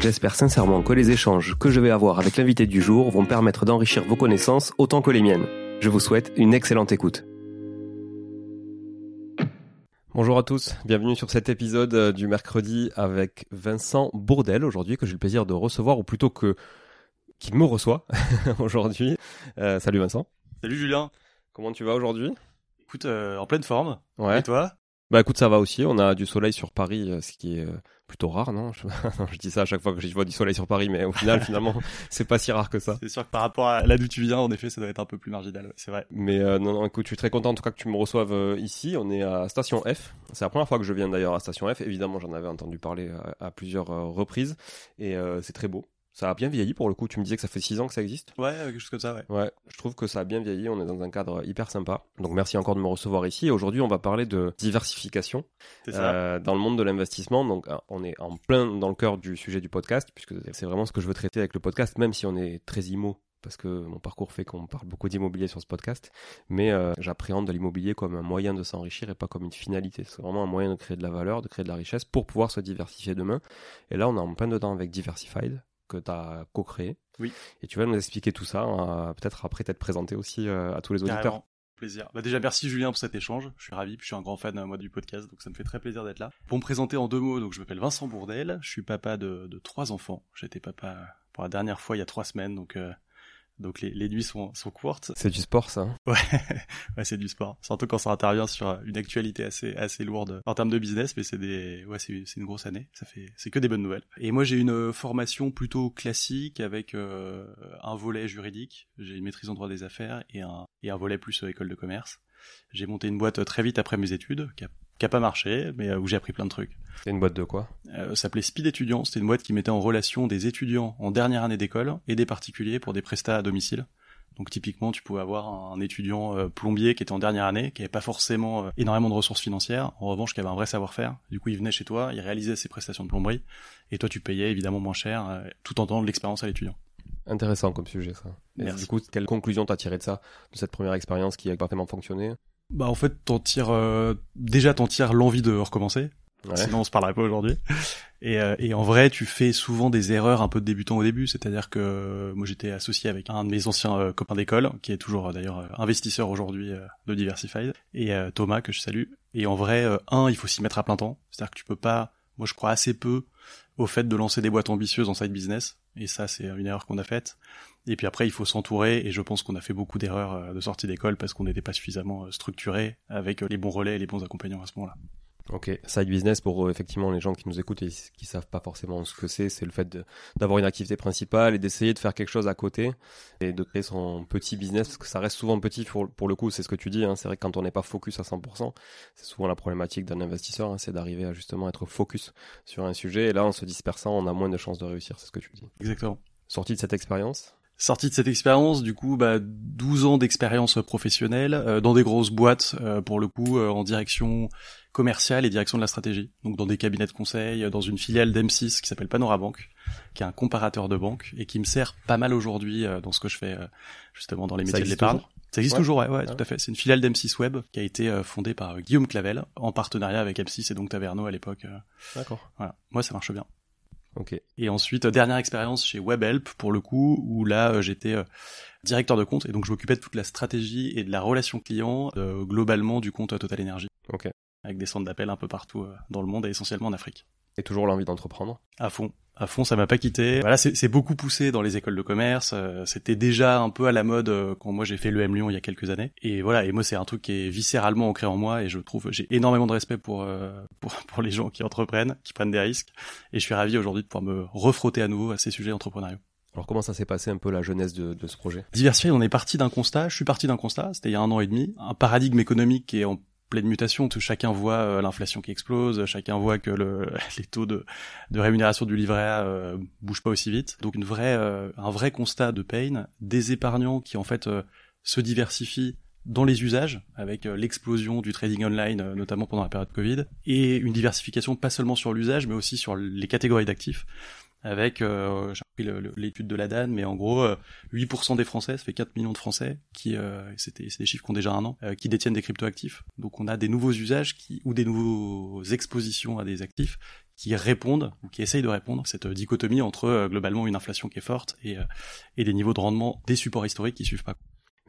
J'espère sincèrement que les échanges que je vais avoir avec l'invité du jour vont permettre d'enrichir vos connaissances autant que les miennes. Je vous souhaite une excellente écoute. Bonjour à tous, bienvenue sur cet épisode euh, du mercredi avec Vincent Bourdel aujourd'hui que j'ai le plaisir de recevoir ou plutôt que qui me reçoit aujourd'hui. Euh, salut Vincent. Salut Julien. Comment tu vas aujourd'hui? Écoute, euh, en pleine forme. Ouais. Et toi? Bah écoute, ça va aussi. On a du soleil sur Paris, ce qui est plutôt rare, non je... dis ça à chaque fois que je vois du soleil sur Paris, mais au final, finalement, c'est pas si rare que ça. C'est sûr que par rapport à là d'où tu viens, en effet, ça doit être un peu plus marginal, c'est vrai. Mais euh, non, non, écoute, je suis très content en tout cas que tu me reçoives euh, ici. On est à Station F. C'est la première fois que je viens d'ailleurs à Station F. Évidemment, j'en avais entendu parler à, plusieurs euh, reprises, et c'est très beau. Ça a bien vieilli pour le coup. Tu me disais que ça fait 6 ans que ça existe Ouais, quelque chose comme ça, ouais. Ouais, je trouve que ça a bien vieilli. On est dans un cadre hyper sympa. Donc merci encore de me recevoir ici. Aujourd'hui, on va parler de diversification euh, dans le monde de l'investissement. Donc euh, on est en plein dans le cœur du sujet du podcast, puisque c'est vraiment ce que je veux traiter avec le podcast, même si on est très immo parce que mon parcours fait qu'on parle beaucoup d'immobilier sur ce podcast, mais euh, j'appréhende de l'immobilier comme un moyen de s'enrichir et pas comme une finalité. C'est vraiment un moyen de créer de la valeur, de créer de la richesse pour pouvoir se diversifier demain. Et là, on est en plein dedans avec Diversified, que tu as co-créé. Oui. Et tu vas nous expliquer tout ça, hein, peut-être après t'être présenté aussi euh, à tous les auditeurs. Plaisir. Bah déjà merci Julien pour cet échange. Je suis ravi, puis je suis un grand fan moi du podcast, donc ça me fait très plaisir d'être là. Pour me présenter en deux mots, donc je m'appelle Vincent Bourdel, je suis papa de, de trois enfants. J'étais papa pour la dernière fois il y a trois semaines, donc euh, donc les, les nuits sont, sont courtes. C'est du sport ça. Ouais, ouais c'est du sport. Surtout quand ça intervient sur une actualité assez assez lourde en termes de business, mais c'est des ouais c'est une grosse année. Ça fait c'est que des bonnes nouvelles. Et moi j'ai une formation plutôt classique avec euh, un volet juridique. J'ai une maîtrise en droit des affaires et un et un volet plus euh, école de commerce. J'ai monté une boîte très vite après mes études, qui a qui a pas marché, mais où j'ai appris plein de trucs. C'est une boîte de quoi? Euh, Ça s'appelait Speed étudiant. C'était une boîte qui mettait en relation des étudiants en dernière année d'école et des particuliers pour des prestats à domicile. Donc typiquement, tu pouvais avoir un étudiant euh, plombier qui était en dernière année, qui avait pas forcément euh, énormément de ressources financières, en revanche qui avait un vrai savoir-faire. Du coup, il venait chez toi, il réalisait ses prestations de plomberie, et toi tu payais évidemment moins cher, euh, tout en donnant de l'expérience à l'étudiant. Intéressant comme sujet ça. Et du coup, quelle conclusion t'as tiré de ça, de cette première expérience qui a parfaitement fonctionné? Bah en fait, t'en tires déjà t'en tires l'envie de recommencer. Sinon, on se parlerait pas aujourd'hui. Et, euh, et, en vrai, tu fais souvent des erreurs un peu de débutant au début. C'est-à-dire que moi, j'étais associé avec un de mes anciens euh, copains d'école, qui est toujours euh, d'ailleurs investisseur aujourd'hui de Diversified, et Thomas que je salue. Et en vrai, un, il faut s'y mettre à plein temps. C'est-à-dire que tu peux pas. Moi, je crois assez peu au fait de lancer des boîtes ambitieuses en side business. Et ça, c'est une erreur qu'on a faite. Et puis après, il faut s'entourer. Et je pense qu'on a fait beaucoup d'erreurs de sortie d'école parce qu'on n'était pas suffisamment structuré avec les bons relais et les bons accompagnants à ce moment-là. Ok, side business pour euh, effectivement les gens qui nous écoutent et qui savent pas forcément ce que c'est, c'est le fait d'avoir une activité principale et d'essayer de faire quelque chose à côté et de créer son petit business parce que ça reste souvent petit pour, pour le coup, c'est ce que tu dis, hein, c'est vrai que quand on n'est pas focus à 100%, c'est souvent la problématique d'un investisseur, hein, c'est d'arriver à justement être focus sur un sujet et là en se dispersant on a moins de chances de réussir, c'est ce que tu dis. Exactement. Sorti de cette expérience Sorti de cette expérience, du coup, bah, 12 ans d'expérience professionnelle euh, dans des grosses boîtes, euh, pour le coup, en direction commercial et direction de la stratégie. Donc dans des cabinets de conseil, dans une filiale d'M6 qui s'appelle Panorabank, qui est un comparateur de banque et qui me sert pas mal aujourd'hui euh, dans ce que je fais euh, justement dans les métiers de l'épargne. Ça existe toujours, ouais, ouais, tout à fait. C'est une filiale d'M6 Web qui a été euh, fondée par Guillaume Clavel en partenariat avec M6 et donc Taverneau à l'époque. D'accord. Voilà. Moi, ça marche bien. Ok. Et ensuite, dernière expérience chez WebHelp pour le coup, où là j'étais directeur de compte et donc je m'occupais de toute la stratégie et de la relation client globalement du compte Total Energy. Ok avec des centres d'appel un peu partout euh, dans le monde et essentiellement en Afrique. Et toujours l'envie d'entreprendre À fond. À fond, ça m'a pas quitté. Voilà, c'est beaucoup poussé dans les écoles de commerce. Euh, c'était déjà un peu à la mode euh, quand moi j'ai fait l'EM Lyon il y a quelques années. Et voilà, et moi c'est un truc qui est viscéralement ancré en moi et je trouve j'ai énormément de respect pour, pour pour les gens qui entreprennent, qui prennent des risques. Et je suis ravi aujourd'hui de pouvoir me refrotter à nouveau à ces sujets entrepreneuriaux. Alors comment ça s'est passé un peu la jeunesse de, de ce projet? Diversifier, on est parti d'un constat, je suis parti d'un constat, c'était il y a un an et demi, un paradigme économique qui est en pleine. Tout, chacun voit euh, l'inflation qui explose, chacun voit que le, les taux de, de rémunération du livret A euh, bougent pas aussi vite. Donc une vraie, euh, un vrai constat de pain, des épargnants qui en fait euh, se diversifient dans les usages, avec l'explosion du trading online, notamment pendant la période Covid, et une diversification pas seulement sur l'usage, mais aussi sur les catégories d'actifs avec, euh, j'ai repris l'étude de la DAN, mais en gros, 8% euh, des Français, ça fait 4 millions de Français, qui, euh, c'était, c'est des chiffres qui ont déjà un an, qui détiennent des cryptoactifs. Donc on a des nouveaux usages qui, ou des nouveaux expositions à des actifs qui répondent, ou qui essayent de répondre à cette dichotomie entre globalement une inflation qui est forte et, et des niveaux de rendement des supports historiques qui suivent pas.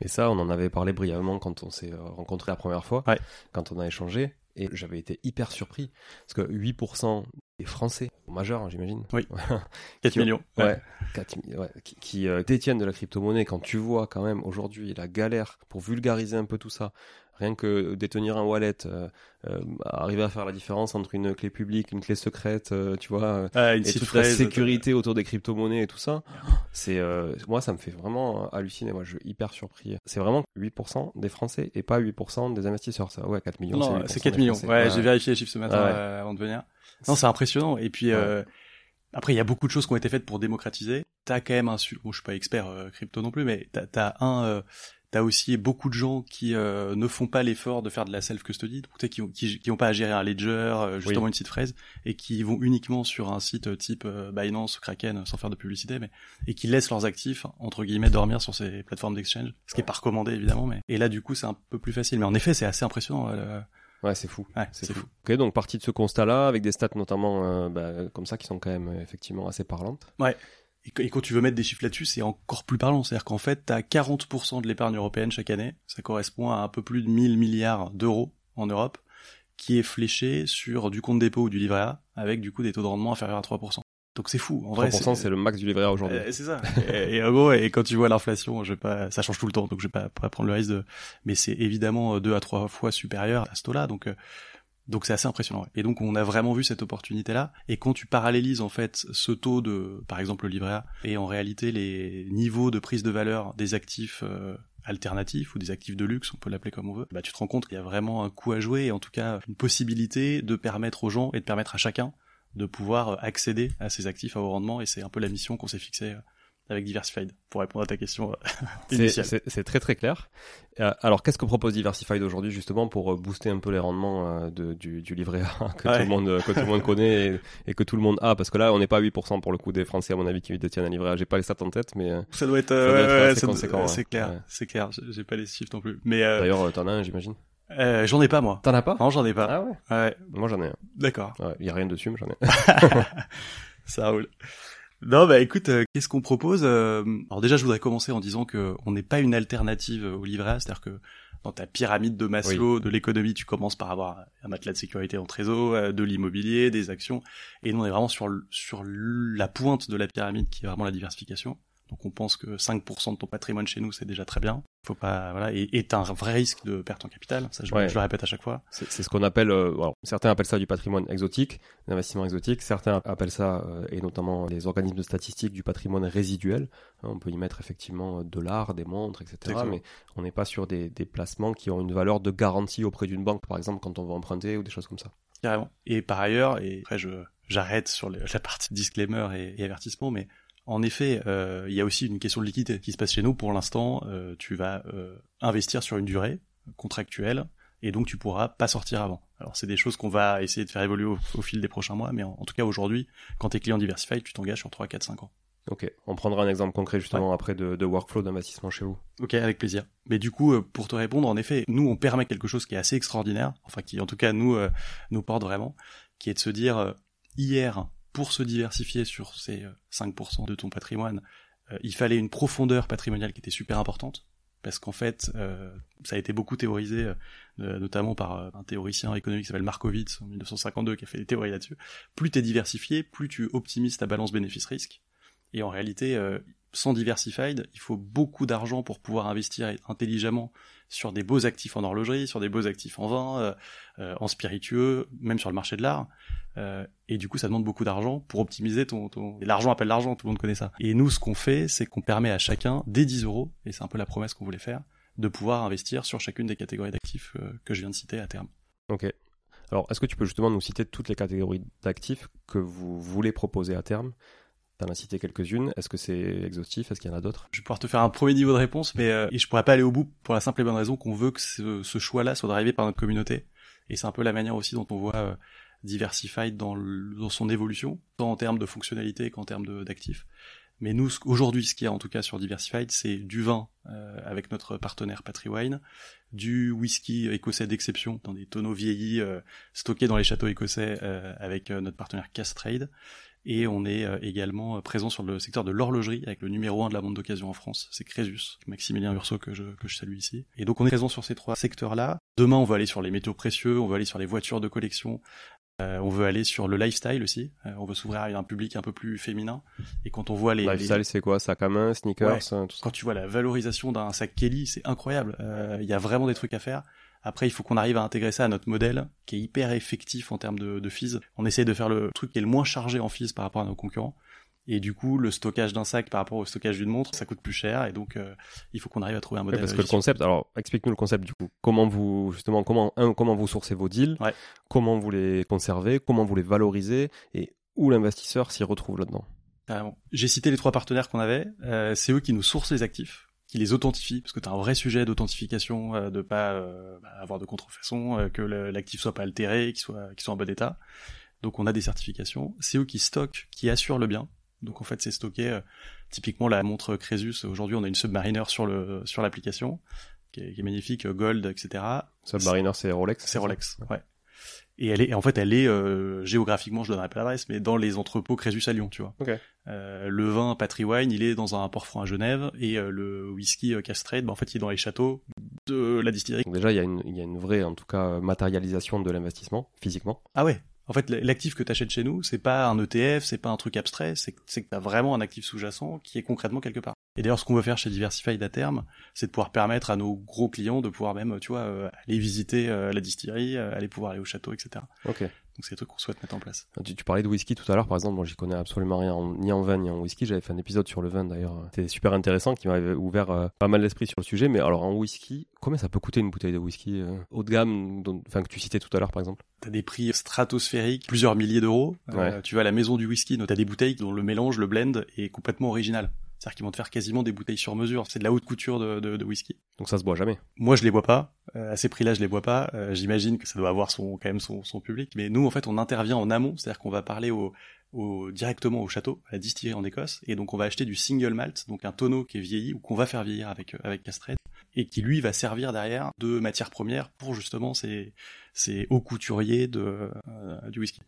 Mais ça, on en avait parlé brièvement quand on s'est rencontré la première fois, ouais. quand on a échangé. Et j'avais été hyper surpris, parce que 8% des Français, majeurs hein, j'imagine, oui. 4 millions, ouais, 4, ouais, qui, qui euh, détiennent de la crypto-monnaie, quand tu vois quand même aujourd'hui la galère pour vulgariser un peu tout ça, Rien que détenir un wallet, euh, euh, arriver à faire la différence entre une clé publique, une clé secrète, euh, tu vois, ah, et toute la sécurité autour des crypto-monnaies et tout ça, c'est moi ça me fait vraiment halluciner. Moi, je suis hyper surpris. C'est vraiment 8% des Français et pas 8% des investisseurs. Ça, ouais, 4 millions. Non, c'est 4 millions. Ouais, j'ai vérifié les chiffres ce matin avant de venir. Non, c'est impressionnant. Et puis. Après, il y a beaucoup de choses qui ont été faites pour démocratiser. T'as quand même un, bon, je suis pas expert crypto non plus, mais t'as as un, T'as aussi beaucoup de gens qui euh, ne font pas l'effort de faire de la self-custody, donc qui, qui, qui ont pas à gérer un ledger, euh, justement une site fraise, et qui vont uniquement sur un site euh, type Binance, Kraken, sans faire de publicité, mais et qui laissent leurs actifs entre guillemets dormir sur ces plateformes d'exchange, ce qui est pas recommandé évidemment, mais et là du coup c'est un peu plus facile. Mais en effet, c'est assez impressionnant. Ouais, c'est fou. Ouais, c'est fou. Ok, donc partie de ce constat-là, avec des stats notamment bah, comme ça qui sont quand même effectivement assez parlantes. Ouais. Et quand tu veux mettre des chiffres là-dessus, c'est encore plus parlant. C'est-à-dire qu'en fait, tu as 40% de l'épargne européenne chaque année. Ça correspond à un peu plus de 1000 milliards d'euros en Europe, qui est fléché sur du compte dépôt ou du livret A, avec du coup des taux de rendement inférieurs à 3%. Donc c'est fou. En 3% c'est le max du livret A aujourd'hui. Euh, c'est ça. et, en gros, et quand tu vois l'inflation, je vais pas, ça change tout le temps, donc je vais pas, pas prendre le risque de, mais c'est évidemment deux à trois fois supérieur à ce taux-là. Donc, euh, Donc c'est assez impressionnant. Et donc on a vraiment vu cette opportunité-là. Et quand tu parallélises en fait ce taux de, par exemple le livret A, et en réalité les niveaux de prise de valeur des actifs euh, alternatifs ou des actifs de luxe, on peut l'appeler comme on veut, bah tu te rends compte qu'il y a vraiment un coup à jouer et en tout cas une possibilité de permettre aux gens et de permettre à chacun de pouvoir accéder à ces actifs à haut rendement. Et c'est un peu la mission qu'on s'est fixée euh, avec Diversified pour répondre à ta question euh, initiale. C'est très très clair. Euh, alors qu'est-ce que propose Diversified aujourd'hui justement pour euh, booster un peu les rendements de, du, du, livret A que, tout le monde, que tout le monde connaît et, que tout le monde a? Parce que là on n'est pas à 8% pour le coup des Français à mon avis qui détiennent un livret A. J'ai pas les stats en tête mais ça doit être, euh, C'est clair, c'est clair. J'ai pas les chiffres non plus. Mais d'ailleurs t'en as un j'imagine. Euh, j'en ai pas moi. T'en as pas? Non, j'en ai pas. Ah ouais. ouais. Moi j'en ai un. D'accord. Il y a rien dessus, mais j'en ai. Ça roule. Non, bah écoute, euh, qu'est-ce qu'on propose euh, Alors déjà, je voudrais commencer en disant que on n'est pas une alternative au livret A, c'est-à-dire que dans ta pyramide de Maslow de l'économie, tu commences par avoir un matelas de sécurité en trésor, euh, de l'immobilier, des actions, et nous on est vraiment sur sur la pointe de la pyramide qui est vraiment la diversification. Donc on pense que 5% de ton patrimoine chez nous, c'est déjà très bien. Faut pas voilà et, et t'as un vrai risque de perte en capital. Ça, je, le répète à chaque fois. C'est ce qu'on appelle, euh, certains appellent ça du patrimoine exotique, l'investissement exotique. Certains appellent ça, euh, et notamment les organismes de statistiques, du patrimoine résiduel. Hein, on peut y mettre effectivement de l'art, des montres, etc. Mais on n'est pas sur des, des placements qui ont une valeur de garantie auprès d'une banque, par exemple, quand on veut emprunter ou des choses comme ça. Carrément. Et par ailleurs, et après je j'arrête sur la partie disclaimer et, et avertissement, mais en effet, euh, il y a aussi une question de liquidité qui se passe chez nous. Pour l'instant, euh, tu vas euh, investir sur une durée contractuelle et donc tu pourras pas sortir avant. Alors c'est des choses qu'on va essayer de faire évoluer au, fil des prochains mois, mais en, tout cas aujourd'hui, quand tu es client diversified, tu t'engages sur 3, 4, 5 ans. Ok, on prendra un exemple concret justement après de, de workflow d'investissement chez vous. Ok, avec plaisir. Mais du coup, pour te répondre, en effet, nous on permet quelque chose qui est assez extraordinaire, enfin qui en tout cas nous nous porte vraiment, qui est de se dire hier pour se diversifier sur ces 5% euh, de ton patrimoine, euh, il fallait une profondeur patrimoniale qui était super importante parce qu'en fait, euh, ça a été beaucoup théorisé, notamment par un théoricien économique qui s'appelle Markowitz en 1952, qui a fait des théories là-dessus. Plus tu es diversifié, plus tu optimises ta balance bénéfice-risque. Et en réalité, sans diversified, il faut beaucoup d'argent pour pouvoir investir intelligemment sur des beaux actifs en horlogerie, sur des beaux actifs en vin, en spiritueux, même sur le marché de l'art. Euh, et du coup, ça demande beaucoup d'argent pour optimiser ton, ton... L'argent appelle l'argent, tout le monde connaît ça. Et nous, ce qu'on fait, c'est qu'on permet à chacun, dès 10 euros, et c'est un peu la promesse qu'on voulait faire, de pouvoir investir sur chacune des catégories d'actifs euh, que je viens de citer à terme. Ok. Alors, est-ce que tu peux justement nous citer toutes les catégories d'actifs que vous voulez proposer à terme? T'en as cité quelques-unes. Est-ce que c'est exhaustif? Est-ce qu'il y en a d'autres? Je vais pouvoir te faire un premier niveau de réponse, mais euh, et je pourrais pas aller au bout pour la simple et bonne raison qu'on veut que ce, ce choix-là soit drivé par notre communauté. Et c'est un peu la manière aussi dont on voit diversified dans, dans son évolution, tant en termes de fonctionnalité qu'en termes d'actifs. Mais nous, aujourd'hui, ce qu'il y a en tout cas sur Diversified, c'est du vin euh, avec notre partenaire Patriwine, du whisky écossais d'exception dans des tonneaux vieillis euh, stockés dans les châteaux écossais euh, avec notre partenaire Castrade. Et on est également présent sur le secteur de l'horlogerie avec le numéro 1 de la vente d'occasion en France, c'est Crésus, Maximilien Urso que je, que je salue ici. Et donc on est présent sur ces trois secteurs-là. Demain, on va aller sur les métaux précieux, on va aller sur les voitures de collection, euh, on veut aller sur le lifestyle aussi. Euh, on veut s'ouvrir à un public un peu plus féminin. Et quand on voit les lifestyle, c'est quoi? Sac à main, sneakers, tout ça? Quand tu vois la valorisation d'un sac Kelly, c'est incroyable. Euh, il y a vraiment des trucs à faire. Après, il faut qu'on arrive à intégrer ça à notre modèle, qui est hyper effectif en termes de, de fees. On essaie de faire le truc qui est le moins chargé en fees par rapport à nos concurrents. Et du coup, le stockage d'un sac par rapport au stockage d'une montre, ça coûte plus cher. Et donc, euh, il faut qu'on arrive à trouver un modèle. parce que le concept, alors explique-nous le concept du coup. Comment vous justement, comment un, comment vous sourcez vos deals, comment vous les conservez, comment vous les valorisez, et où l'investisseur s'y retrouve là-dedans? J'ai cité les trois partenaires qu'on avait. Euh, c'est eux qui nous sourcent les actifs, qui les authentifient, parce que tu as un vrai sujet d'authentification, euh, de pas euh, bah, avoir de contrefaçon, euh, que l'actif soit pas altéré, qu'il soit, qu'il soit en bon état. Donc on a des certifications. C'est eux qui stockent, qui assurent le bien. Donc en fait, c'est stocké. Euh, typiquement, la montre Crésus. Aujourd'hui, on a une Submariner sur le sur l'application qui est, magnifique, euh, gold, etc. Submariner, c'est Rolex. C'est Rolex, ouais. Et elle est, en fait, elle est euh, géographiquement, je donnerai pas l'adresse, mais dans les entrepôts Crésus à Lyon, tu vois. Okay. Euh, le vin Patry Wine, il est dans un port franc à Genève, et le whisky Castrade, bah, en fait, il est dans les châteaux de la distillerie. Donc déjà, il y a une, il y a une vraie, en tout cas, matérialisation de l'investissement physiquement. Ah ouais, en fait, l'actif que tu achètes chez nous, c'est pas un ETF, c'est pas un truc abstrait, c'est que tu as vraiment un actif sous-jacent qui est concrètement quelque part. Et d'ailleurs, ce qu'on veut faire chez Diversified à terme, c'est de pouvoir permettre à nos gros clients de pouvoir même, tu vois, euh, aller visiter euh, la distillerie, euh, aller pouvoir aller au château, etc. Ok. Donc c'est des trucs qu'on souhaite mettre en place. Tu, tu parlais de whisky tout à l'heure, par exemple. Moi, j'y connais absolument rien, en- ni en vin ni en whisky. J'avais fait un épisode sur le vin d'ailleurs. C'était super intéressant, qui m'avait ouvert euh, pas mal l'esprit sur le sujet. Mais alors en whisky, combien ça peut coûter une bouteille de whisky euh, haut de gamme, enfin que tu citais tout à l'heure, par exemple? T'as des prix stratosphériques, plusieurs milliers d'euros. Euh, tu vas à la maison du whisky, donc t'as des bouteilles dont le mélange, le blend est complètement original. C'est-à-dire qu'ils vont te faire quasiment des bouteilles sur mesure. C'est de la haute couture de, de, de whisky. Donc ça se boit jamais. Moi, je les bois pas. Euh, à ces prix-là, je les bois pas. Euh, J'imagine que ça doit avoir son quand même son, son public. Mais nous, en fait, on intervient en amont, c'est-à-dire qu'on va parler au, au directement au château, à la distillerie en Écosse, et donc on va acheter du single malt, donc un tonneau qui est vieilli ou qu'on va faire vieillir avec euh, avec et qui lui va servir derrière de matière première pour justement ces ces hauts couturiers de euh, du whisky.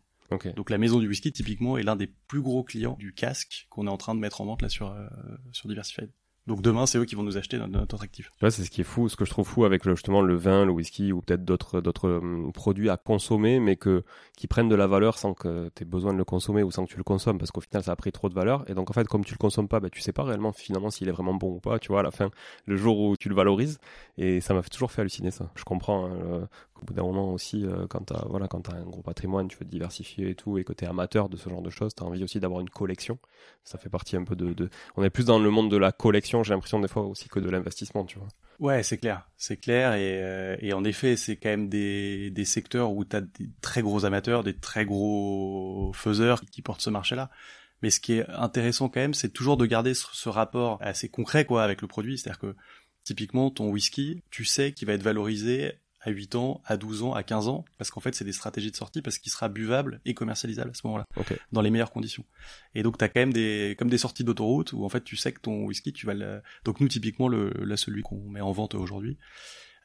Donc la maison du whisky typiquement est l'un des plus gros clients du casque qu'on est en train de mettre en vente là sur euh, sur Diversified. Donc demain, c'est eux qui vont nous acheter notre, notre actif. Ouais, c'est ce qui est fou, ce que je trouve fou avec justement le vin, le whisky ou peut-être d'autres d'autres hum, produits à consommer, mais que qui prennent de la valeur sans que tu aies besoin de le consommer ou sans que tu le consommes, parce qu'au final ça a pris trop de valeur. Et donc en fait, comme tu le consommes pas, bah, tu sais pas réellement finalement s'il est vraiment bon ou pas. Tu vois, à la fin, le jour où tu le valorises, et ça m'a toujours fait halluciner ça. Je comprends. hein, qu'au bout d'un moment aussi, euh, quand t'as voilà, quand t'as un gros patrimoine, tu veux te diversifier et tout, et que t'es amateur de ce genre de choses, t'as envie aussi d'avoir une collection. Ça fait partie un peu de. On est plus dans le monde de la collection, j'ai l'impression des fois aussi que de l'investissement, tu vois. Ouais, c'est clair, c'est clair, et, euh, en effet, c'est quand même des, des secteurs où tu as des très gros amateurs, des très gros faiseurs qui portent ce marché-là. Mais ce qui est intéressant quand même, c'est toujours de garder ce, ce rapport assez concret quoi avec le produit, c'est-à-dire que typiquement ton whisky, tu sais qu'il va être valorisé à 8 ans, à 12 ans, à 15 ans, parce qu'en fait c'est des stratégies de sortie, parce qu'il sera buvable et commercialisable à ce moment-là, Ok. dans les meilleures conditions. Et donc tu as quand même des comme des sorties d'autoroute où en fait tu sais que ton whisky tu vas le donc nous typiquement le là celui qu'on met en vente aujourd'hui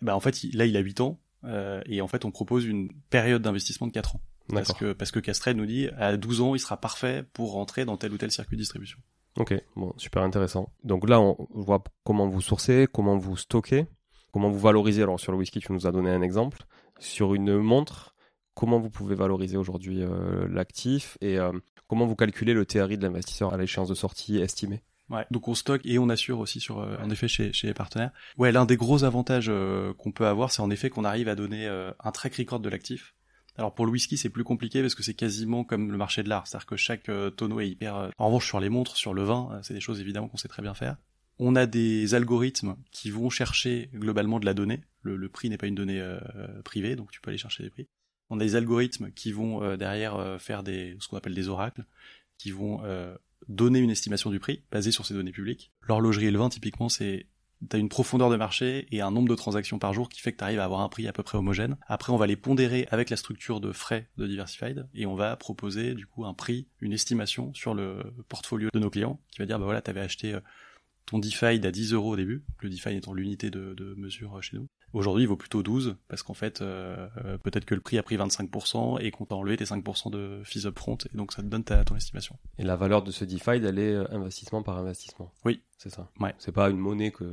bah en fait il- là il a 8 ans euh, et en fait on propose une période d'investissement de 4 ans parce que parce que Castrel nous dit à 12 ans il sera parfait pour rentrer dans tel ou tel circuit de distribution. Ok, bon, super intéressant. Donc là, on voit comment vous sourcez, comment vous stockez, comment vous valorisez. Alors sur le whisky, tu nous as donné un exemple. Sur une montre, comment vous pouvez valoriser aujourd'hui euh, l'actif et euh, comment vous calculez le TRI de l'investisseur à l'échéance de sortie estimée? Ouais. Donc on stocke et on assure aussi sur euh, en effet chez chez les partenaires. Ouais, l'un des gros avantages qu'on peut avoir, c'est en effet qu'on arrive à donner un track record de l'actif. Alors pour le whisky, c'est plus compliqué parce que c'est quasiment comme le marché de l'art, c'est-à-dire que chaque tonneau est hyper. En revanche, sur les montres, sur le vin, c'est des choses évidemment qu'on sait très bien faire. On a des algorithmes qui vont chercher globalement de la donnée. Le, prix n'est pas une donnée euh, privée, donc tu peux aller chercher des prix. On a des algorithmes qui vont euh, derrière euh, faire ce qu'on appelle des oracles, qui vont donner une estimation du prix basée sur ces données publiques. L'horlogerie et le vin, typiquement, c'est T'as une profondeur de marché et un nombre de transactions par jour qui fait que tu à avoir un prix à peu près homogène. Après, on va les pondérer avec la structure de frais de Diversified et on va proposer du coup un prix, une estimation sur le portfolio de nos clients qui va dire bah voilà, t'avais acheté ton Defied à 10 euros au début, le Defied étant l'unité de, de mesure chez nous. Aujourd'hui, il vaut plutôt 12 parce qu'en fait, euh, euh, peut-être que le prix a pris 25% et qu'on t'a enlevé tes 5% de fees upfront et donc ça te donne ta, ton estimation. Et la valeur de ce DeFi, elle est euh, investissement par investissement. Oui. C'est ça. Ouais. C'est pas une monnaie que,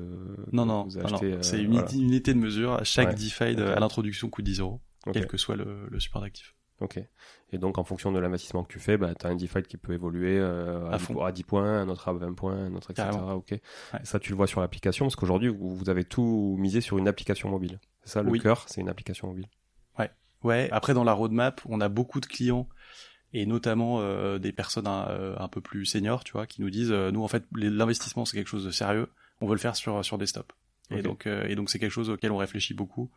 Non, que non, vous non, non. achetez. c'est une voilà. unité- de mesure. Chaque Ouais. Defied Ok. à l'introduction coûte 10 euros, quel que soit le, le support d'actif. Ok. Et donc, en fonction de l'investissement que tu fais, bah, tu as un DeFi qui peut évoluer euh, à, À 10, fond. à 10 points, un autre à 20 points, un autre, etc. Ok. Ça, tu le vois sur l'application, parce qu'aujourd'hui, vous, avez tout misé sur une application mobile. C'est ça, le Oui. cœur, c'est une application mobile. Ouais. Après, dans la roadmap, on a beaucoup de clients et notamment euh, des personnes un, euh, un peu plus seniors, tu vois, qui nous disent, euh, nous en fait, l'investissement c'est quelque chose de sérieux, on veut le faire sur sur desktop. Et donc euh, et donc c'est quelque chose auquel on réfléchit beaucoup.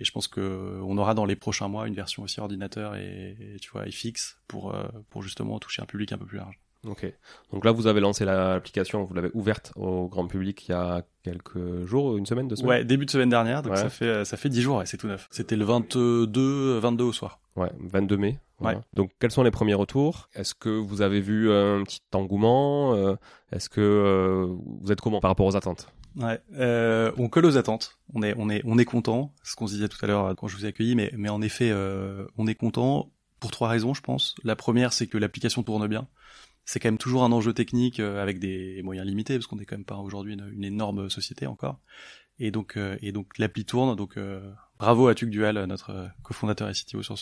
Et je pense que on aura dans les prochains mois une version aussi ordinateur et, et, tu vois et fixe pour euh, pour justement toucher un public un peu plus large. Ok. Donc là, vous avez lancé la- l'application, vous l'avez ouverte au grand public il y a quelques jours, une semaine, deux semaines? Ouais, début de semaine dernière, donc Ouais. ça fait euh, ça fait 10 jours, ouais, c'est tout neuf. C'était le 22 22 au soir. Ouais, 22 mai. voilà. Ouais. Donc, quels sont les premiers retours? Est-ce que vous avez vu un petit engouement? Euh, Est-ce que euh, vous êtes comment par rapport aux attentes? Euh, on colle aux attentes. On est, on est, on est content. Ce qu'on se disait tout à l'heure euh, quand je vous ai accueilli, mais, mais en effet, euh, on est content pour trois raisons, je pense. La première, c'est que l'application tourne bien. C'est quand même toujours un enjeu technique avec des moyens limités, parce qu'on est quand même pas aujourd'hui une, énorme société encore. Et donc, et donc l'appli tourne. Donc, bravo à Tuc Dual, notre cofondateur et CTO sur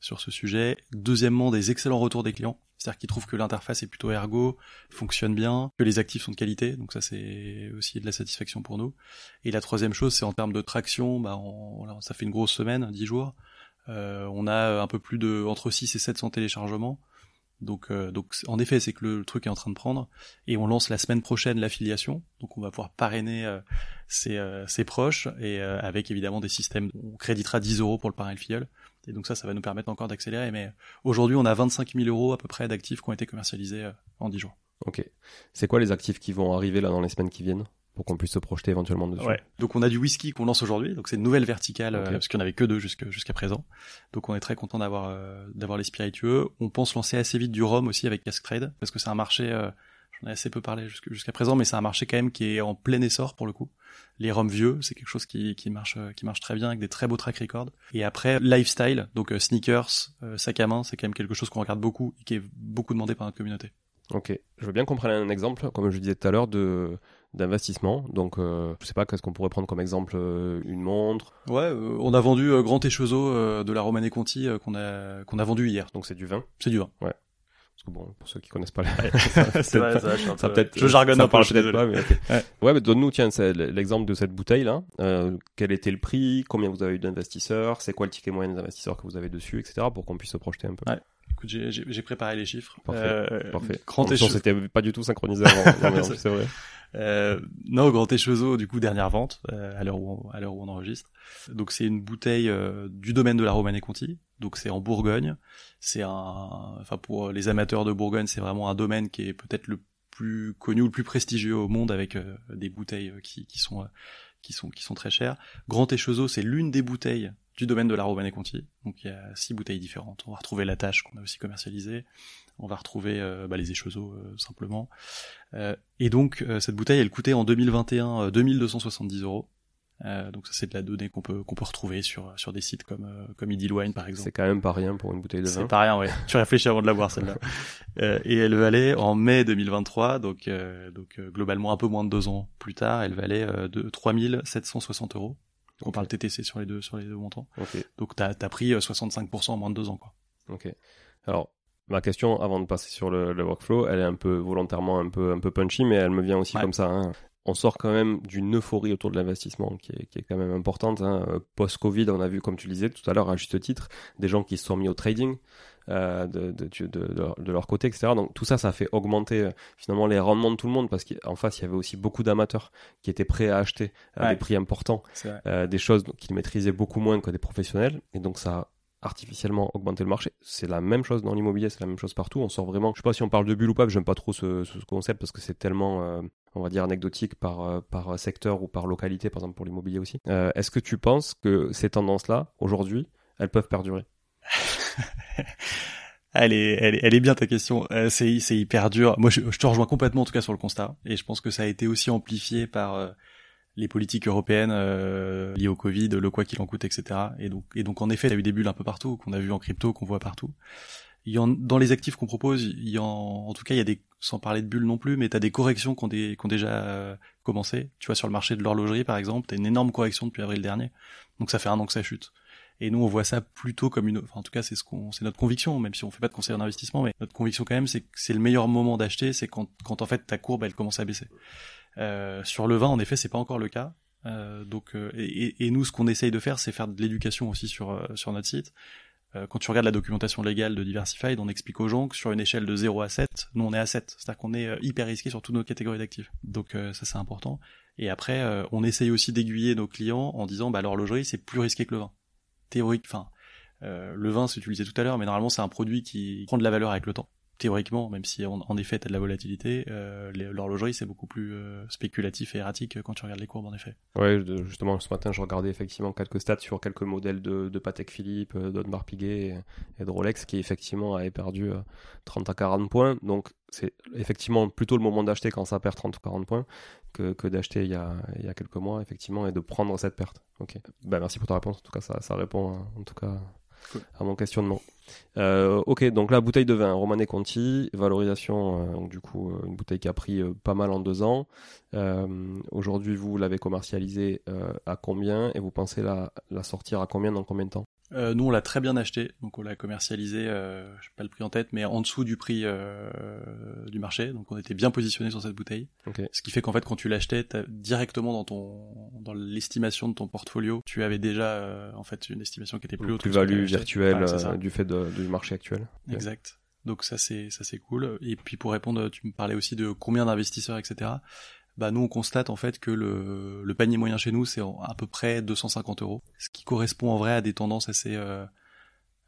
sur ce sujet. Deuxièmement, des excellents retours des clients. C'est-à-dire qu'ils trouvent que l'interface est plutôt ergo, fonctionne bien, que les actifs sont de qualité, donc ça c'est aussi de la satisfaction pour nous. Et la troisième chose, c'est en termes de traction, bah on, ça fait une grosse semaine, 10 jours. Euh, on a un peu plus de entre 6 et 700 téléchargements. Donc, euh, donc en effet, c'est que le, truc est en train de prendre. Et on lance la semaine prochaine l'affiliation. Donc on va pouvoir parrainer euh, ses, euh, ses, proches et avec évidemment des systèmes. On créditera 10 euros pour le parrain filleul. Et donc ça, ça va nous permettre encore d'accélérer. Mais aujourd'hui, on a 25 000 euros à peu près d'actifs qui ont été commercialisés en 10 jours. Ok. C'est quoi les actifs qui vont arriver là dans les semaines qui viennent pour qu'on puisse se projeter éventuellement dessus? Ouais. Donc on a du whisky qu'on lance aujourd'hui, donc c'est une nouvelle verticale euh, parce qu'il n'y en avait que deux jusqu'à présent. Donc on est très content d'avoir euh, d'avoir les spiritueux. On pense lancer assez vite du rhum aussi avec Cask Trade parce que c'est un marché euh, j'en ai assez peu parlé jusqu'à présent mais c'est un marché quand même qui est en plein essor pour le coup. Les rhums vieux, c'est quelque chose qui, qui marche qui marche très bien avec des très beaux track records. Et après lifestyle, donc sneakers, sac à main, c'est quand même quelque chose qu'on regarde beaucoup et qui est beaucoup demandé par notre communauté. Ok, je veux bien qu'on prenne un exemple, comme je disais tout à l'heure, de d'investissement. Donc, euh, je sais pas, qu'est-ce qu'on pourrait prendre comme exemple euh, Une montre? Ouais, euh, on a vendu Grand Échezeau de la Romanée Conti qu'on a qu'on a vendu hier. Donc c'est du vin? C'est du vin. Ouais. Parce que bon, pour ceux qui connaissent pas c'est vrai, ça, je, ça peut-être... Je jargonne un peu, peut-être pas, mais ouais. ouais, mais donne-nous, tiens, l'exemple de cette bouteille-là. Euh, quel était le prix? Combien vous avez eu d'investisseurs? C'est quoi le ticket moyen des investisseurs que vous avez dessus, etc. pour qu'on puisse se projeter un peu? Ouais. Écoute, j'ai préparé les chiffres. Parfait. Euh, parfait. Grand C'était pas du tout synchronisé avant. c'est vrai. Euh, non, Grand Échezeau, du coup, dernière vente euh, à l'heure où, où on enregistre. Donc c'est une bouteille euh, du domaine de la Romanée Conti. Donc c'est en Bourgogne. C'est un, enfin pour les amateurs de Bourgogne, c'est vraiment un domaine qui est peut-être le plus connu ou le plus prestigieux au monde avec euh, des bouteilles qui, qui sont qui sont qui sont très chères. Grand Échezeau, c'est l'une des bouteilles du domaine de la Romanée Conti. Donc il y a six bouteilles différentes. On va retrouver la tâche qu'on a aussi commercialisée. On va retrouver euh, bah, les échezeaux euh, simplement. Euh, et donc cette bouteille, elle coûtait en 2021 2270 euros. donc ça c'est de la donnée qu'on peut qu'on peut retrouver sur sur des sites comme comme Idil Wine par exemple. C'est quand même pas rien pour une bouteille de vin. C'est pas rien, ouais. tu réfléchis avant de la boire celle-là. et elle valait en mai 2023, donc donc globalement un peu moins de deux ans plus tard, elle valait de 3760 euros. On parle TTC sur les deux sur les deux montants. Donc t'as as pris 65% en moins de deux ans quoi. Ok. Alors Ma question, avant de passer sur le, workflow, elle est un peu volontairement un peu un peu punchy, mais elle me vient aussi comme ça. Hein. On sort quand même d'une euphorie autour de l'investissement qui est, qui est, quand même importante. Hein. Post-Covid, on a vu, comme tu le disais tout à l'heure, à juste titre, des gens qui se sont mis au trading euh, de, de, de, de, leur côté, etc. Donc tout ça, ça a fait augmenter euh, finalement les rendements de tout le monde parce qu'en face, il y avait aussi beaucoup d'amateurs qui étaient prêts à acheter à des prix importants euh, des choses qu'ils maîtrisaient beaucoup moins que des professionnels. Et donc ça artificiellement augmenter le marché. C'est la même chose dans l'immobilier, c'est la même chose partout. On sort vraiment. Je sais pas si on parle de bulle ou pas, j'aime pas trop ce, ce, concept parce que c'est tellement, euh, on va dire, anecdotique par, euh, par secteur ou par localité, par exemple pour l'immobilier aussi. Euh, est-ce que tu penses que ces tendances-là, aujourd'hui, elles peuvent perdurer? Elle est, elle, est, bien ta question. c'est, hyper dur. Moi, je, te rejoins complètement en tout cas sur le constat, et je pense que ça a été aussi amplifié par les politiques européennes euh, liées au Covid, le quoi qu'il en coûte, etc. Et donc, et donc en effet, il y a eu des bulles un peu partout, qu'on a vu en crypto, qu'on voit partout. Il y en, dans les actifs qu'on propose, il y en, en tout cas, il y a des, sans parler de bulles non plus, mais tu as des corrections qui ont, des, qui déjà euh, commencé. Tu vois, sur le marché de l'horlogerie, par exemple, tu as une énorme correction depuis avril dernier. Donc ça fait un an que ça chute. Et nous, on voit ça plutôt comme une, enfin, en tout cas, c'est ce qu'on, c'est notre conviction, même si on fait pas de conseil en investissement, mais notre conviction quand même, c'est que c'est le meilleur moment d'acheter, c'est quand, quand en fait ta courbe, elle commence à baisser. Euh, sur le vin, en effet, c'est pas encore le cas. Euh, donc, euh, et, et, nous, ce qu'on essaye de faire, c'est faire de l'éducation aussi sur euh, sur notre site. Euh, quand tu regardes la documentation légale de Diversified, on explique aux gens que sur une échelle de 0 à 7, nous on est à 7, c'est-à-dire qu'on est hyper risqué sur toutes nos catégories d'actifs. Donc ça c'est important. Et après, on essaye aussi d'aiguiller nos clients en disant, bah l'horlogerie c'est plus risqué que le vin. Théorique, enfin, le vin c'est utilisé tout à l'heure, mais normalement c'est un produit qui prend de la valeur avec le temps théoriquement, même si en, effet tu as de la volatilité, euh, l'horlogerie c'est beaucoup plus euh, spéculatif et erratique quand tu regardes les courbes en effet. Ouais, justement ce matin je regardais effectivement quelques stats sur quelques modèles de, Patek Philippe, euh, d'Audemars Piguet et, de Rolex qui effectivement avaient perdu 30 à 40 points. Donc c'est effectivement plutôt le moment d'acheter quand ça perd 30 ou 40 points que, d'acheter il, y a, quelques mois effectivement et de prendre cette perte. Ok. Ben, merci pour ta réponse. En tout cas ça, ça répond en tout cas à mon questionnement. Euh, ok, donc la bouteille de vin, Romane Conti, valorisation, euh, donc du coup, euh, une bouteille qui a pris pas mal en deux ans. Aujourd'hui, vous l'avez commercialisée à combien? Et vous pensez la, la sortir à combien dans combien de temps? Euh, Nous, on l'a très bien acheté, donc on l'a commercialisé, euh, je sais pas le prix en tête, mais en dessous du prix euh, du marché. Donc on était bien positionné sur cette bouteille. Okay. Ce qui fait qu'en fait, quand tu l'achetais directement dans ton dans l'estimation de ton portfolio, tu avais déjà euh, en fait une estimation qui était plus haute. Plus value virtuelle ouais, du fait de, du marché actuel. Exact. Donc ça c'est ça c'est cool. Et puis pour répondre, tu me parlais aussi de combien d'investisseurs, etc bah nous on constate en fait que le, le panier moyen chez nous c'est à peu près 250 euros, ce qui correspond en vrai à des tendances assez. Euh...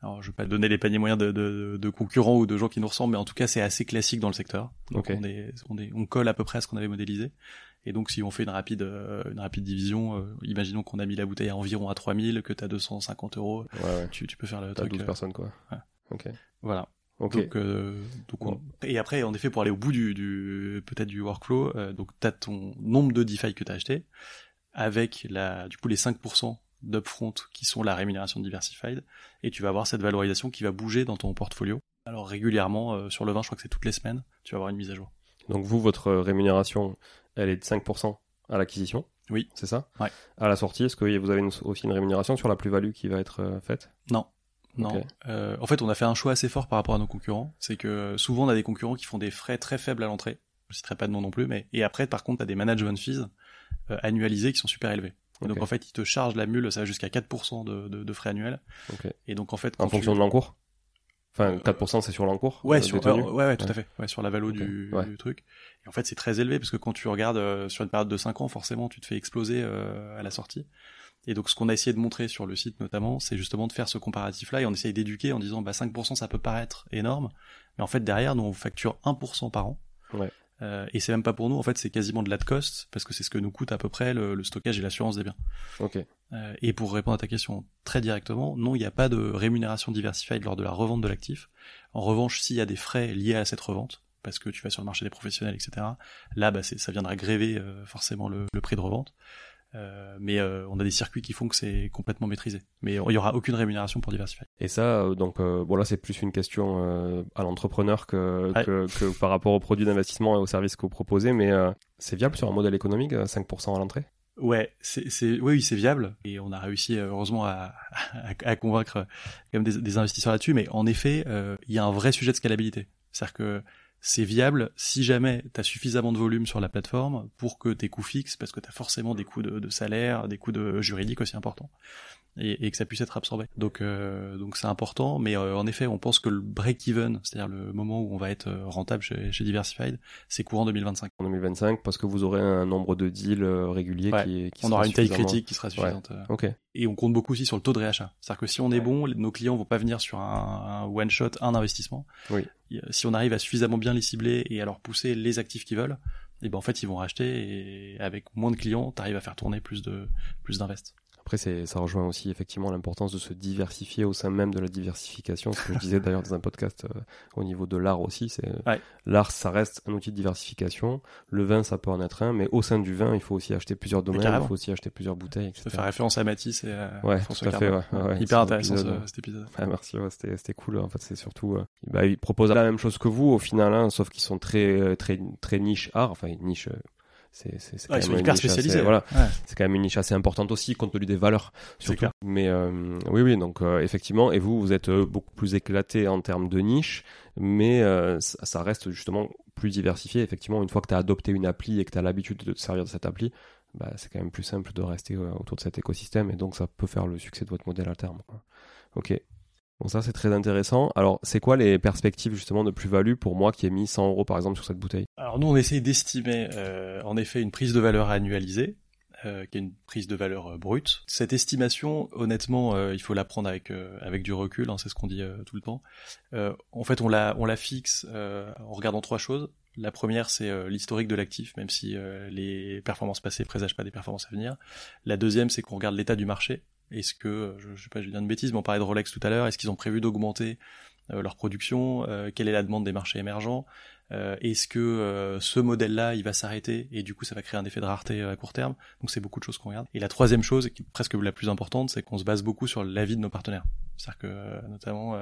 Alors je vais pas donner les paniers moyens de, de, de, concurrents ou de gens qui nous ressemblent, mais en tout cas c'est assez classique dans le secteur. Donc on, est, on, est, on colle à peu près à ce qu'on avait modélisé. Et donc si on fait une rapide euh, une rapide division, euh, imaginons qu'on a mis la bouteille à environ à 3000, que tu as 250 euros, ouais, ouais. Tu, tu peux faire le truc. 12 euh, personnes quoi. Ouais. Ok. Voilà. Okay. Donc, euh, donc on... et après, en effet, pour aller au bout du, du peut-être du workflow, euh, donc t'as ton nombre de DeFi que t'as acheté avec la, du coup les 5% d'upfront qui sont la rémunération diversified, et tu vas avoir cette valorisation qui va bouger dans ton portfolio. Alors régulièrement euh, sur le vin, je crois que c'est toutes les semaines, tu vas avoir une mise à jour. Donc vous, votre rémunération, elle est de 5% à l'acquisition. Oui. C'est ça? Ouais. À la sortie, est-ce que vous avez une, aussi une rémunération sur la plus-value qui va être faite? Non. Non. Okay. Euh, en fait, on a fait un choix assez fort par rapport à nos concurrents. C'est que souvent, on a des concurrents qui font des frais très faibles à l'entrée. Je citerai pas de nom non plus, mais et après, par contre, t'as des management fees euh, annualisés qui sont super élevés. Okay. Donc en fait, ils te chargent la mule, ça va jusqu'à 4% de, de, de, frais annuels. Okay. Et donc en fait, en fonction tu... de l'encours. Enfin, 4% c'est sur l'encours. Ouais, sur, ouais, ouais, ouais, tout à fait. Ouais, sur la valo Okay. du, du truc. Et en fait, c'est très élevé parce que quand tu regardes euh, sur une période de 5 ans, forcément, tu te fais exploser euh, à la sortie. Et donc, ce qu'on a essayé de montrer sur le site, notamment, c'est justement de faire ce comparatif-là et on essaye d'éduquer en disant, bah, 5% ça peut paraître énorme, mais en fait, derrière, nous, on facture 1% par an. Ouais. Euh, et c'est même pas pour nous, en fait, c'est quasiment de la cost parce que c'est ce que nous coûte à peu près le, le stockage et l'assurance des biens. Ok. Euh, et pour répondre à ta question très directement, non, il n'y a pas de rémunération diversifiée lors de la revente de l'actif. En revanche, s'il y a des frais liés à cette revente, parce que tu vas sur le marché des professionnels, etc., là, bah, ça viendra gréver euh, forcément le, le, prix de revente. Euh, mais euh, on a des circuits qui font que c'est complètement maîtrisé. Mais il y aura aucune rémunération pour diversifier. Et ça, euh, donc, bon là, c'est plus une question à l'entrepreneur que, Ouais. que, que par rapport aux produits d'investissement et aux services que vous proposez, mais c'est viable sur un modèle économique, euh, 5% à l'entrée? Ouais, c'est, c'est, oui, oui, c'est viable. Et on a réussi, heureusement, à, à, à convaincre quand même des, des investisseurs là-dessus. Mais en effet, il y a un vrai sujet de scalabilité. C'est-à-dire que c'est viable si jamais tu as suffisamment de volume sur la plateforme pour que tes coûts fixes, parce que tu as forcément des coûts de, de, salaire, des coûts de juridiques aussi importants, et, et que ça puisse être absorbé. Donc euh, donc c'est important, mais euh, en effet, on pense que le break-even, c'est-à-dire le moment où on va être euh, rentable chez, chez Diversified, c'est courant 2025. En 2025, parce que vous aurez un nombre de deals euh, réguliers ouais. qui, qui On aura une taille critique qui sera suffisante. Ouais. Ok. Et on compte beaucoup aussi sur le taux de réachat. C'est-à-dire que si on est bon, nos clients vont pas venir sur un, un one shot, un investissement. Oui. Si on arrive à suffisamment bien les cibler et à leur pousser les actifs qu'ils veulent, et ben en fait ils vont racheter et avec moins de clients, tu arrives à faire tourner plus de plus d'invest. Après, c'est, ça rejoint aussi effectivement l'importance de se diversifier au sein même de la diversification. Ce que je disais d'ailleurs dans un podcast euh, au niveau de l'art aussi, c'est ouais. l'art, ça reste un outil de diversification. Le vin, ça peut en être un, mais au sein du vin, il faut aussi acheter plusieurs domaines, il faut aussi acheter plusieurs bouteilles, etc. Ça fait référence à Matisse et à ouais, François tout à fait, ouais, ouais, Hyper intéressant ce, cet épisode. Ouais, merci, ouais, c'était, c'était cool. En fait, c'est surtout, euh, bah, ils proposent la même chose que vous au final, hein, sauf qu'ils sont très, très, très niche art, enfin niche c'est c'est ouais, quand même hyper spécialisé. Voilà, ouais. c'est quand même une niche assez importante aussi compte tenu des valeurs. Surtout. Mais euh, oui, oui, donc euh, effectivement, et vous, vous êtes euh, beaucoup plus éclaté en termes de niche, mais euh, ça, reste justement plus diversifié. Effectivement, une fois que tu as adopté une appli et que tu as l'habitude de te servir de cette appli, bah, c'est quand même plus simple de rester autour de cet écosystème et donc ça peut faire le succès de votre modèle à terme. Quoi. Ok. Bon, ça c'est très intéressant. Alors, c'est quoi les perspectives justement de plus-value pour moi qui ai mis 100 euros par exemple sur cette bouteille? Alors nous, on essaye d'estimer euh, en effet une prise de valeur annualisée, euh, qui est une prise de valeur euh, brute. Cette estimation, honnêtement, il faut la prendre avec du recul. Hein, c'est ce qu'on dit tout le temps. en fait, on la on la fixe en regardant trois choses. La première, c'est l'historique de l'actif, même si les performances passées présagent pas des performances à venir. La deuxième, c'est qu'on regarde l'état du marché. Est-ce que, je, je sais pas, je dire une bêtise, mais on parlait de Rolex tout à l'heure, est-ce qu'ils ont prévu d'augmenter euh, leur production euh, Quelle est la demande des marchés émergents euh, Est-ce que ce modèle-là, il va s'arrêter et du coup, ça va créer un effet de rareté à court terme? Donc c'est beaucoup de choses qu'on regarde. Et la troisième chose, qui est presque la plus importante, c'est qu'on se base beaucoup sur l'avis de nos partenaires. C'est-à-dire que, notamment,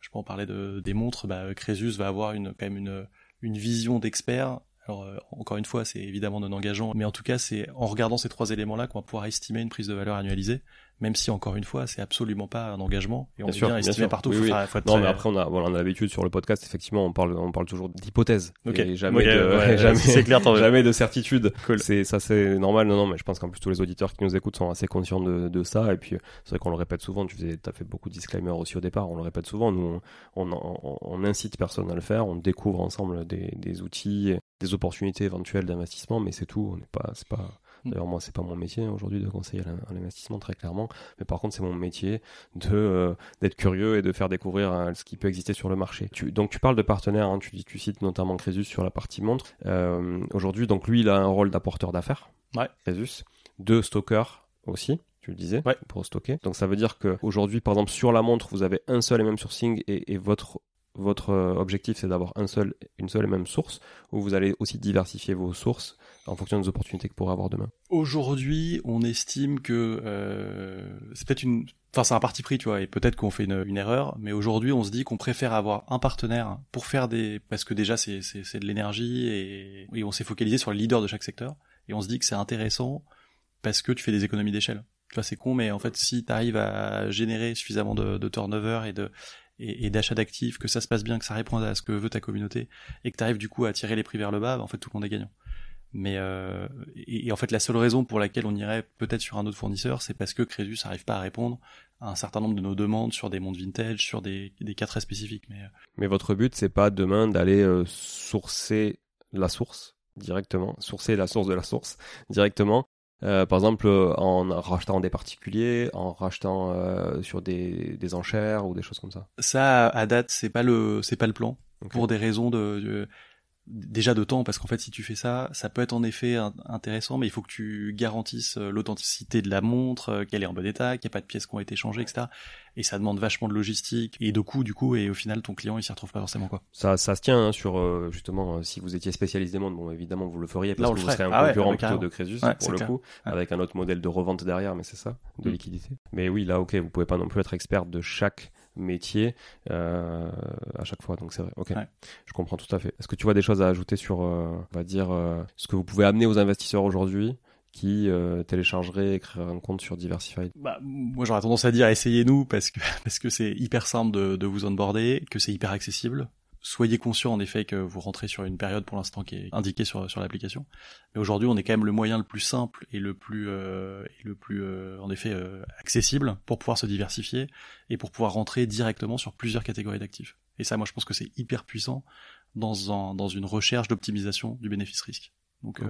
je peux en parler de, des montres, bah, Crésus va avoir une, quand même une, une vision d'expert Alors euh, encore une fois, c'est évidemment non engageant, mais en tout cas, c'est en regardant ces trois éléments-là qu'on va pouvoir estimer une prise de valeur annualisée même si encore une fois c'est absolument pas un engagement et on bien est bien estimé partout. Oui, oui. non mais après on a voilà, on a l'habitude sur le podcast effectivement on parle on parle toujours d'hypothèses. Et jamais de jamais clair, jamais de certitude. Cool. c'est ça c'est normal. Non non mais je pense qu'en plus tous les auditeurs qui nous écoutent sont assez conscients de, de ça. Et puis c'est vrai qu'on le répète souvent. Tu faisais as fait beaucoup de disclaimers aussi au départ. On le répète souvent. Nous on, on, on, incite personne à le faire. On découvre ensemble des, des outils des opportunités éventuelles d'investissement. Mais c'est tout. On n'est pas c'est pas. D'ailleurs, moi, c'est pas mon métier aujourd'hui de conseiller à l'investissement très clairement, mais par contre, c'est mon métier de euh, d'être curieux et de faire découvrir euh, ce qui peut exister sur le marché. Tu, donc, tu parles de partenaires, hein, tu, tu cites notamment Crésus sur la partie montre. Euh, aujourd'hui, donc lui, il a un rôle d'apporteur d'affaires. Ouais. Crésus, de stocker aussi tu le disais, ouais. pour stocker. Donc ça veut dire qu'aujourd'hui, par exemple, sur la montre, vous avez un seul et même sourcing et, et votre votre objectif c'est d'avoir une seule et même source, ou vous allez aussi diversifier vos sources en fonction des opportunités que pourrait avoir demain? Aujourd'hui, on estime que euh, c'est peut-être une, enfin c'est un parti pris, tu vois, et peut-être qu'on fait une, erreur, mais aujourd'hui, on se dit qu'on préfère avoir un partenaire pour faire des, parce que déjà c'est de l'énergie et, on s'est focalisé sur le leader de chaque secteur, et on se dit que c'est intéressant parce que tu fais des économies d'échelle. Tu vois, c'est con, mais en fait, si tu arrives à générer suffisamment de, de turnover et de et, d'achat d'actifs, que ça se passe bien, que ça répond à ce que veut ta communauté, et que tu arrives du coup à tirer les prix vers le bas, bah, en fait tout le monde est gagnant. Mais euh, et, en fait, la seule raison pour laquelle on irait peut-être sur un autre fournisseur, c'est parce que Crésus n'arrive pas à répondre à un certain nombre de nos demandes sur des mondes vintage, sur des, des cas très spécifiques. Mais, euh, mais votre but, c'est pas demain d'aller euh, sourcer la source directement, sourcer la source de la source directement. Euh, par exemple, en rachetant des particuliers, en rachetant euh, sur des, des enchères ou des choses comme ça. Ça, à date, c'est pas le, c'est pas le plan. Pour des raisons de, de déjà de temps parce qu'en fait si tu fais ça ça peut être en effet intéressant mais il faut que tu garantisses euh, l'authenticité de la montre euh, qu'elle est en bon état qu'il n'y a pas de pièces qui ont été changées etc. Et ça demande vachement de logistique et de coûts du coup et au final ton client il s'y retrouve pas forcément quoi. Ça ça se tient hein, sur euh, justement si vous étiez spécialiste des montres bon évidemment vous le feriez parce que vous serez un ah concurrent plutôt de Crésus pour le coup avec un autre modèle de revente derrière mais c'est ça de mm. liquidité. Mais oui là ok vous pouvez pas non plus être expert de chaque métier euh, à chaque fois. Donc c'est vrai. Ok, je comprends tout à fait. Est-ce que tu vois des choses à ajouter sur, euh, on va dire, euh, ce que vous pouvez amener aux investisseurs aujourd'hui qui euh, téléchargeraient et créeraient un compte sur Diversified? Bah, Moi j'aurais tendance à dire essayez-nous parce que parce que c'est hyper simple de, de vous onboarder, que c'est hyper accessible soyez conscient en effet que vous rentrez sur une période pour l'instant qui est indiquée sur, sur l'application. Mais aujourd'hui, on est quand même le moyen le plus simple et le plus, euh, le plus euh, en effet euh, accessible pour pouvoir se diversifier et pour pouvoir rentrer directement sur plusieurs catégories d'actifs. Et ça, moi, je pense que c'est hyper puissant dans, dans une recherche d'optimisation du bénéfice-risque. Donc,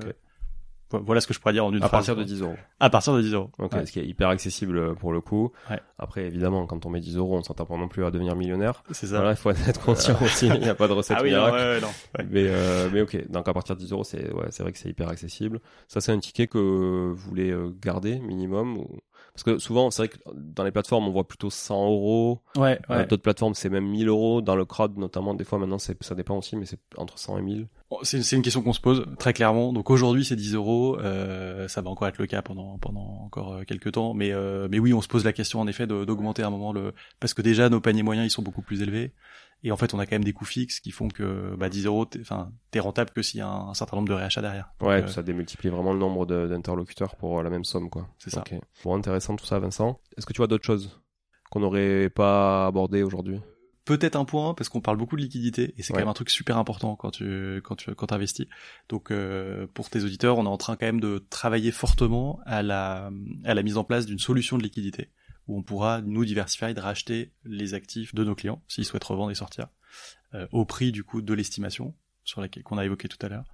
voilà ce que je pourrais dire en une à phrase. À partir de 10 euros. À partir de 10 euros. Ok, ce qui est hyper accessible euh, pour le coup. Ouais. Après, évidemment, quand on met 10 euros, on s'entend pas non plus à devenir millionnaire. C'est ça. Voilà, il faut être conscient aussi. Il n'y a pas de recette ah oui, miracle. Non, ouais, non, mais, euh, mais ok. Donc à partir de 10 euros, c'est ouais, c'est vrai que c'est hyper accessible. Ça, c'est un ticket que vous voulez euh, garder minimum. Ou... Parce que souvent, c'est vrai que dans les plateformes, on voit plutôt 100 euros. Ouais. ouais. D'autres plateformes, c'est même 1000 euros. Dans le crowd, notamment, des fois, maintenant, ça dépend aussi, mais c'est entre 100 et 1000. C'est une question qu'on se pose très clairement. Donc aujourd'hui, c'est 10 euros. Euh, ça va encore être le cas pendant pendant encore euh, quelques temps. Mais euh, mais oui, on se pose la question en effet d'augmenter à un moment le parce que déjà nos paniers moyens ils sont beaucoup plus élevés. Et en fait, on a quand même des coûts fixes qui font que bah, 10 euros, enfin, t'es rentable que s'il y a un, certain nombre de réachats derrière. ouais, euh, ça démultiplie vraiment le nombre d'interlocuteurs pour la même somme, quoi. C'est ça. Bon, intéressant tout ça, Vincent. Est-ce que tu vois d'autres choses qu'on n'aurait pas abordées aujourd'hui? Peut-être un point parce qu'on parle beaucoup de liquidité et c'est quand même un truc super important quand tu quand tu quand investis. Donc euh, pour tes auditeurs, on est en train quand même de travailler fortement à la à la mise en place d'une solution de liquidité où on pourra, nous, Diversified, racheter les actifs de nos clients, s'ils souhaitent revendre et sortir, euh, au prix, du coup, de l'estimation, sur laquelle qu'on a évoqué tout à l'heure.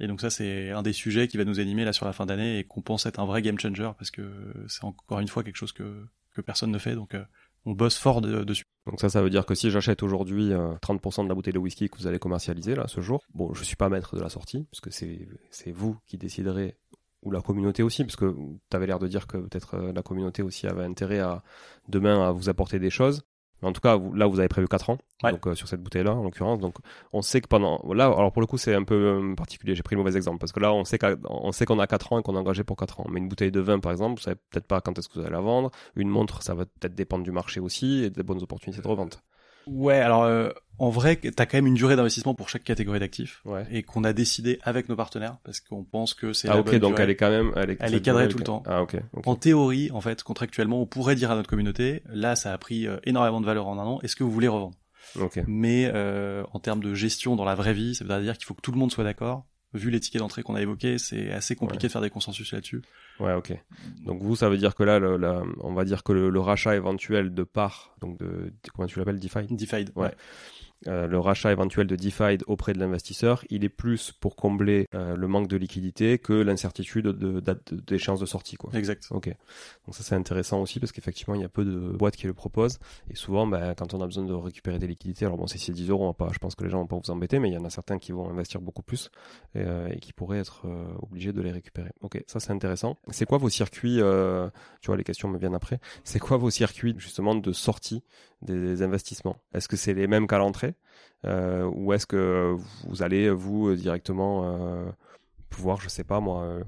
Et donc ça, c'est un des sujets qui va nous animer là sur la fin d'année et qu'on pense être un vrai game changer parce que c'est encore une fois quelque chose que, que personne ne fait. Donc euh, on bosse fort dessus. Donc ça, ça veut dire que si j'achète aujourd'hui 30% euh, de la bouteille de whisky que vous allez commercialiser là ce jour, bon, je suis pas maître de la sortie puisque c'est c'est vous qui déciderez ou la communauté aussi, parce que tu avais l'air de dire que peut-être euh, la communauté aussi avait intérêt à demain à vous apporter des choses. Mais en tout cas, là, vous avez prévu 4 ans, donc euh, sur cette bouteille-là, en l'occurrence. Donc, on sait que pendant là, alors pour le coup, c'est un peu euh, particulier. J'ai pris le mauvais exemple parce que là, on sait qu'on a 4 ans et qu'on est engagé pour 4 ans. Mais une bouteille de vin, par exemple, vous savez peut-être pas quand est-ce que vous allez la vendre. Une montre, ça va peut-être dépendre du marché aussi et des bonnes opportunités de revente. Ouais, alors euh, en vrai, t'as quand même une durée d'investissement pour chaque catégorie d'actifs Ouais. et qu'on a décidé avec nos partenaires parce qu'on pense que c'est Ah la ok, bonne donc durée. elle est quand même, elle est, Elle est cadrée durée, tout le temps. Ah ok. ok. En théorie, en fait, contractuellement, on pourrait dire à notre communauté, là, ça a pris euh, énormément de valeur en un an. Est-ce que vous voulez revendre? Ok. Mais euh, en termes de gestion dans la vraie vie, ça veut dire qu'il faut que tout le monde soit d'accord. Vu les tickets d'entrée qu'on a évoqués, c'est assez compliqué Ouais. de faire des consensus là-dessus. Ouais, ok. Donc vous, ça veut dire que là, le, la- on va dire que le, le rachat éventuel de parts, donc de comment tu l'appelles, DeFi, Defied. Ouais. Euh, le rachat éventuel de DeFi auprès de l'investisseur, il est plus pour combler euh, le manque de liquidité que l'incertitude de date de- d'échéance de sortie, quoi. Exact. Ok. Donc ça c'est intéressant aussi parce qu'effectivement il y a peu de boîtes qui le proposent et souvent ben, quand on a besoin de récupérer des liquidités, alors bon si c'est 10 euros, pas, je pense que les gens vont pas vous embêter, mais il y en a certains qui vont investir beaucoup plus et, euh, et qui pourraient être obligés de les récupérer. Ok, ça c'est intéressant. C'est quoi vos circuits Tu vois les questions me viennent après. C'est quoi vos circuits justement de sortie des investissements? Est-ce que c'est les mêmes qu'à l'entrée? Euh, ou est-ce que vous allez vous directement euh, pouvoir, je sais pas moi, euh,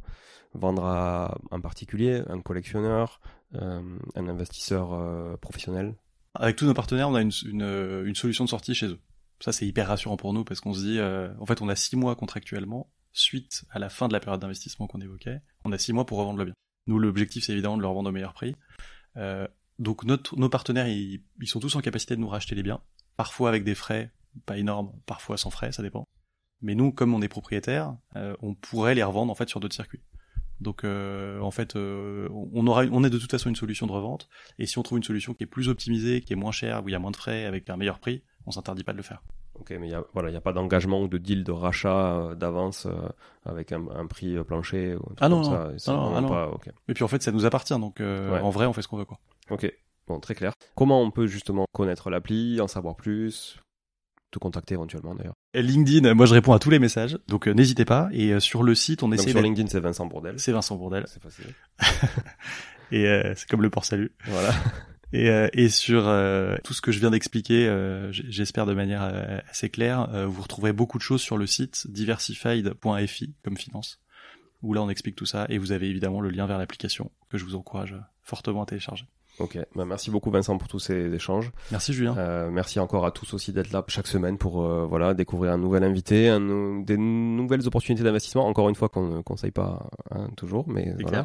vendre à un particulier, un collectionneur, un investisseur professionnel? Avec tous nos partenaires, on a une, solution de sortie chez eux. Ça, c'est hyper rassurant pour nous parce qu'on se dit, en fait, on a six mois contractuellement suite à la fin de la période d'investissement qu'on évoquait. On a six mois pour revendre le bien. Nous, l'objectif, c'est évidemment de leur vendre au meilleur prix. Donc, nos partenaires, ils sont tous en capacité de nous racheter les biens. Parfois avec des frais pas énormes, parfois sans frais, ça dépend. Mais nous, comme on est propriétaire, euh, on pourrait les revendre en fait sur d'autres circuits. Donc, euh, en fait, euh, on aura, on est de toute façon une solution de revente. Et si on trouve une solution qui est plus optimisée, qui est moins chère, où il y a moins de frais, avec un meilleur prix, on s'interdit pas de le faire. Ok, mais il y a, voilà, il y a pas d'engagement ou de deal de rachat d'avance avec un, un prix plancher ou un truc Ah non, comme non. ça. Ah non, ah non. pas- ok. Et puis en fait, ça nous appartient, donc Ouais. en vrai, on fait ce qu'on veut, quoi. Ok, bon, très clair. Comment on peut justement connaître l'appli, en savoir plus, te contacter éventuellement d'ailleurs? LinkedIn, moi je réponds à tous les messages, donc euh, n'hésitez pas. Et euh, sur le site, on essaie sur LinkedIn, c'est Vincent Bourdel. C'est Vincent Bourdel. C'est facile. Et euh, c'est comme le port salut. Voilà. Et, et sur tout ce que je viens d'expliquer, j'espère de manière assez claire, vous retrouverez beaucoup de choses sur le site diversified.fi comme finance, où là on explique tout ça, et vous avez évidemment le lien vers l'application que je vous encourage fortement à télécharger. Ok, bah, merci beaucoup Vincent pour tous ces échanges. Merci Julien. Euh, merci encore à tous aussi d'être là chaque semaine pour euh, voilà découvrir un nouvel invité, un nou- des nouvelles opportunités d'investissement. Encore une fois qu'on ne conseille pas hein, toujours, mais voilà,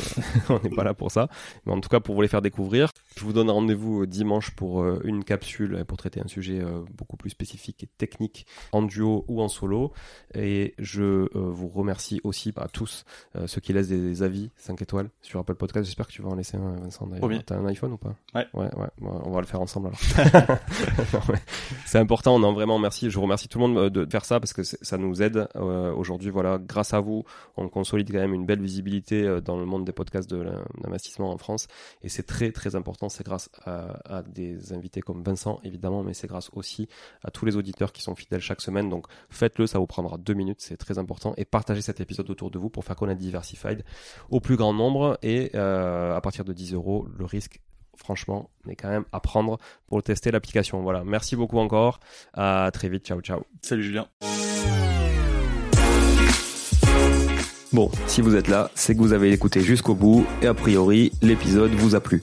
on n'est pas là pour ça. Mais en tout cas pour vous les faire découvrir. Je vous donne rendez-vous dimanche pour euh, une capsule pour traiter un sujet euh, beaucoup plus spécifique et technique en duo ou en solo. Et je euh, vous remercie aussi à tous euh, ceux qui laissent des avis 5 étoiles sur Apple Podcast. J'espère que tu vas en laisser un, Vincent. d'ailleurs. T'as un iPhone ou pas? Ouais. Ouais, ouais. On va le faire ensemble alors. C'est important, on en vraiment merci. Je vous remercie tout le monde euh, de faire ça parce que ça nous aide euh, aujourd'hui. Voilà, grâce à vous, on consolide quand même une belle visibilité euh, dans le monde des podcasts de l'in- l'investissement en France. Et c'est très très important. C'est grâce à, à des invités comme Vincent évidemment, mais c'est grâce aussi à tous les auditeurs qui sont fidèles chaque semaine. Donc faites-le, ça vous prendra deux minutes, c'est très important. Et partagez cet épisode autour de vous pour faire connaître Diversified au plus grand nombre. Et euh, à partir de 10 euros, le risque franchement, est quand même à prendre pour tester l'application. Voilà, merci beaucoup encore. À très vite. Ciao, ciao. Salut Julien. Bon, si vous êtes là, c'est que vous avez écouté jusqu'au bout et a priori, l'épisode vous a plu.